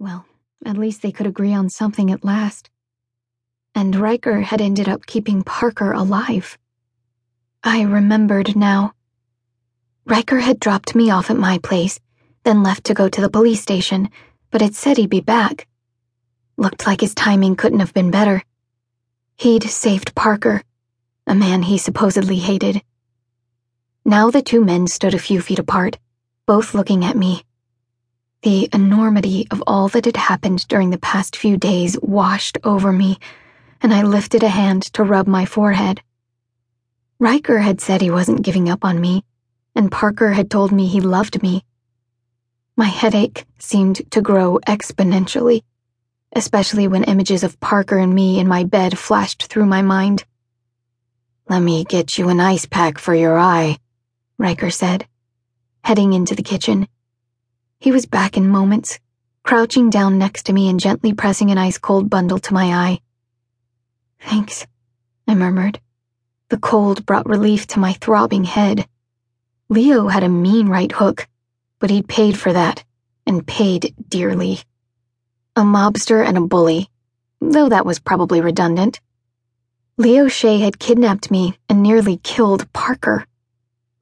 Well, at least they could agree on something at last. And Ryker had ended up keeping Parker alive. I remembered now. Ryker had dropped me off at my place, then left to go to the police station, but had said he'd be back. Looked like his timing couldn't have been better. He'd saved Parker, a man he supposedly hated. Now the two men stood a few feet apart, both looking at me. The enormity of all that had happened during the past few days washed over me, and I lifted a hand to rub my forehead. Ryker had said he wasn't giving up on me, and Parker had told me he loved me. My headache seemed to grow exponentially, especially when images of Parker and me in my bed flashed through my mind. Let me get you an ice pack for your eye, Ryker said, heading into the kitchen. He was back in moments, crouching down next to me and gently pressing an ice cold bundle to my eye. Thanks, I murmured. The cold brought relief to my throbbing head. Leo had a mean right hook, but he'd paid for that, and paid dearly. A mobster and a bully, though that was probably redundant. Leo Shea had kidnapped me and nearly killed Parker.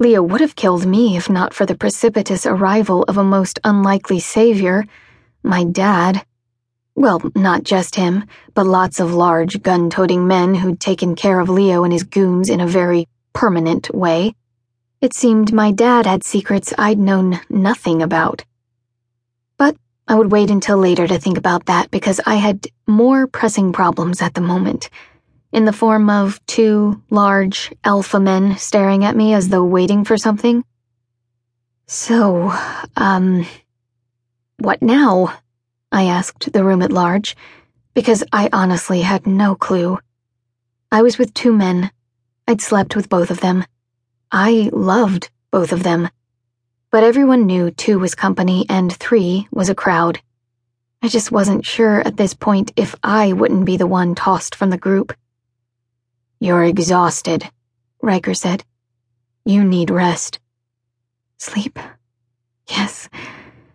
Leo would have killed me if not for the precipitous arrival of a most unlikely savior, my dad. Well, not just him, but lots of large gun toting men who'd taken care of Leo and his goons in a very permanent way. It seemed my dad had secrets I'd known nothing about. But I would wait until later to think about that because I had more pressing problems at the moment, in the form of two large alpha men staring at me as though waiting for something. So, um, what now? I asked the room at large, because I honestly had no clue. I was with two men. I'd slept with both of them. I loved both of them. But everyone knew two was company and three was a crowd. I just wasn't sure at this point if I wouldn't be the one tossed from the group. You're exhausted, Ryker said. You need rest. Sleep. Yes.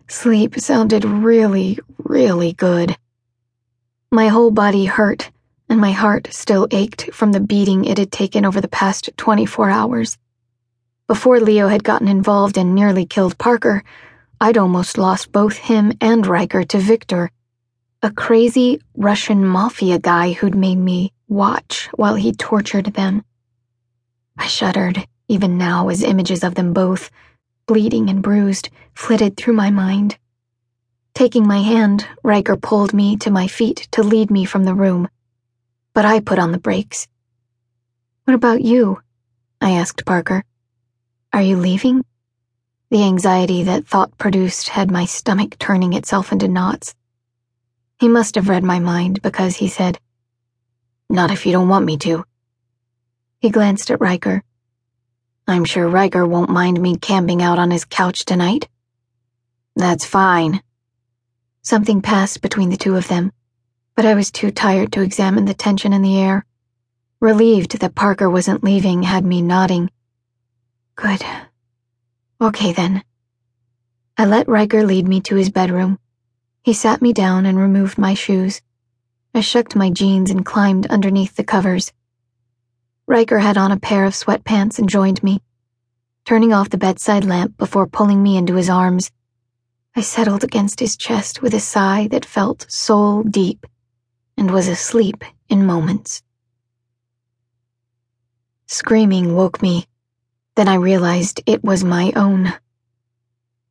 Sleep sounded really, really good. My whole body hurt, and my heart still ached from the beating it had taken over the past 24 hours. Before Leo had gotten involved and nearly killed Parker, I'd almost lost both him and Ryker to Victor, a crazy Russian mafia guy who'd made me watch while he tortured them. I shuddered, even now, as images of them both bleeding and bruised, flitted through my mind. Taking my hand, Ryker pulled me to my feet to lead me from the room. But I put on the brakes. What about you? I asked Parker. Are you leaving? The anxiety that thought produced had my stomach turning itself into knots. He must have read my mind because he said, Not if you don't want me to. He glanced at Ryker. I'm sure Ryker won't mind me camping out on his couch tonight. That's fine. Something passed between the two of them, but I was too tired to examine the tension in the air. Relieved that Parker wasn't leaving had me nodding. Good. Okay then. I let Ryker lead me to his bedroom. He sat me down and removed my shoes. I shucked my jeans and climbed underneath the covers. Ryker had on a pair of sweatpants and joined me, turning off the bedside lamp before pulling me into his arms. I settled against his chest with a sigh that felt soul deep and was asleep in moments. Screaming woke me. Then I realized it was my own.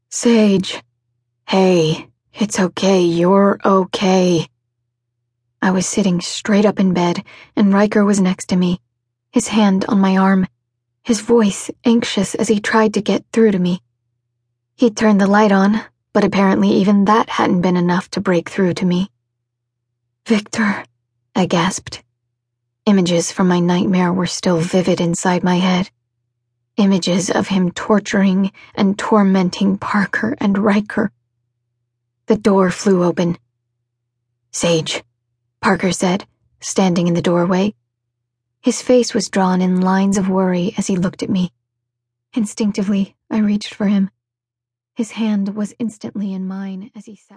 Sage. Hey, it's okay, you're okay. I was sitting straight up in bed, and Ryker was next to me his hand on my arm, his voice anxious as he tried to get through to me. He turned the light on, but apparently even that hadn't been enough to break through to me. Victor, I gasped. Images from my nightmare were still vivid inside my head. Images of him torturing and tormenting Parker and Ryker. The door flew open. Sage, Parker said, standing in the doorway. His face was drawn in lines of worry as he looked at me. Instinctively, I reached for him. His hand was instantly in mine as he sat.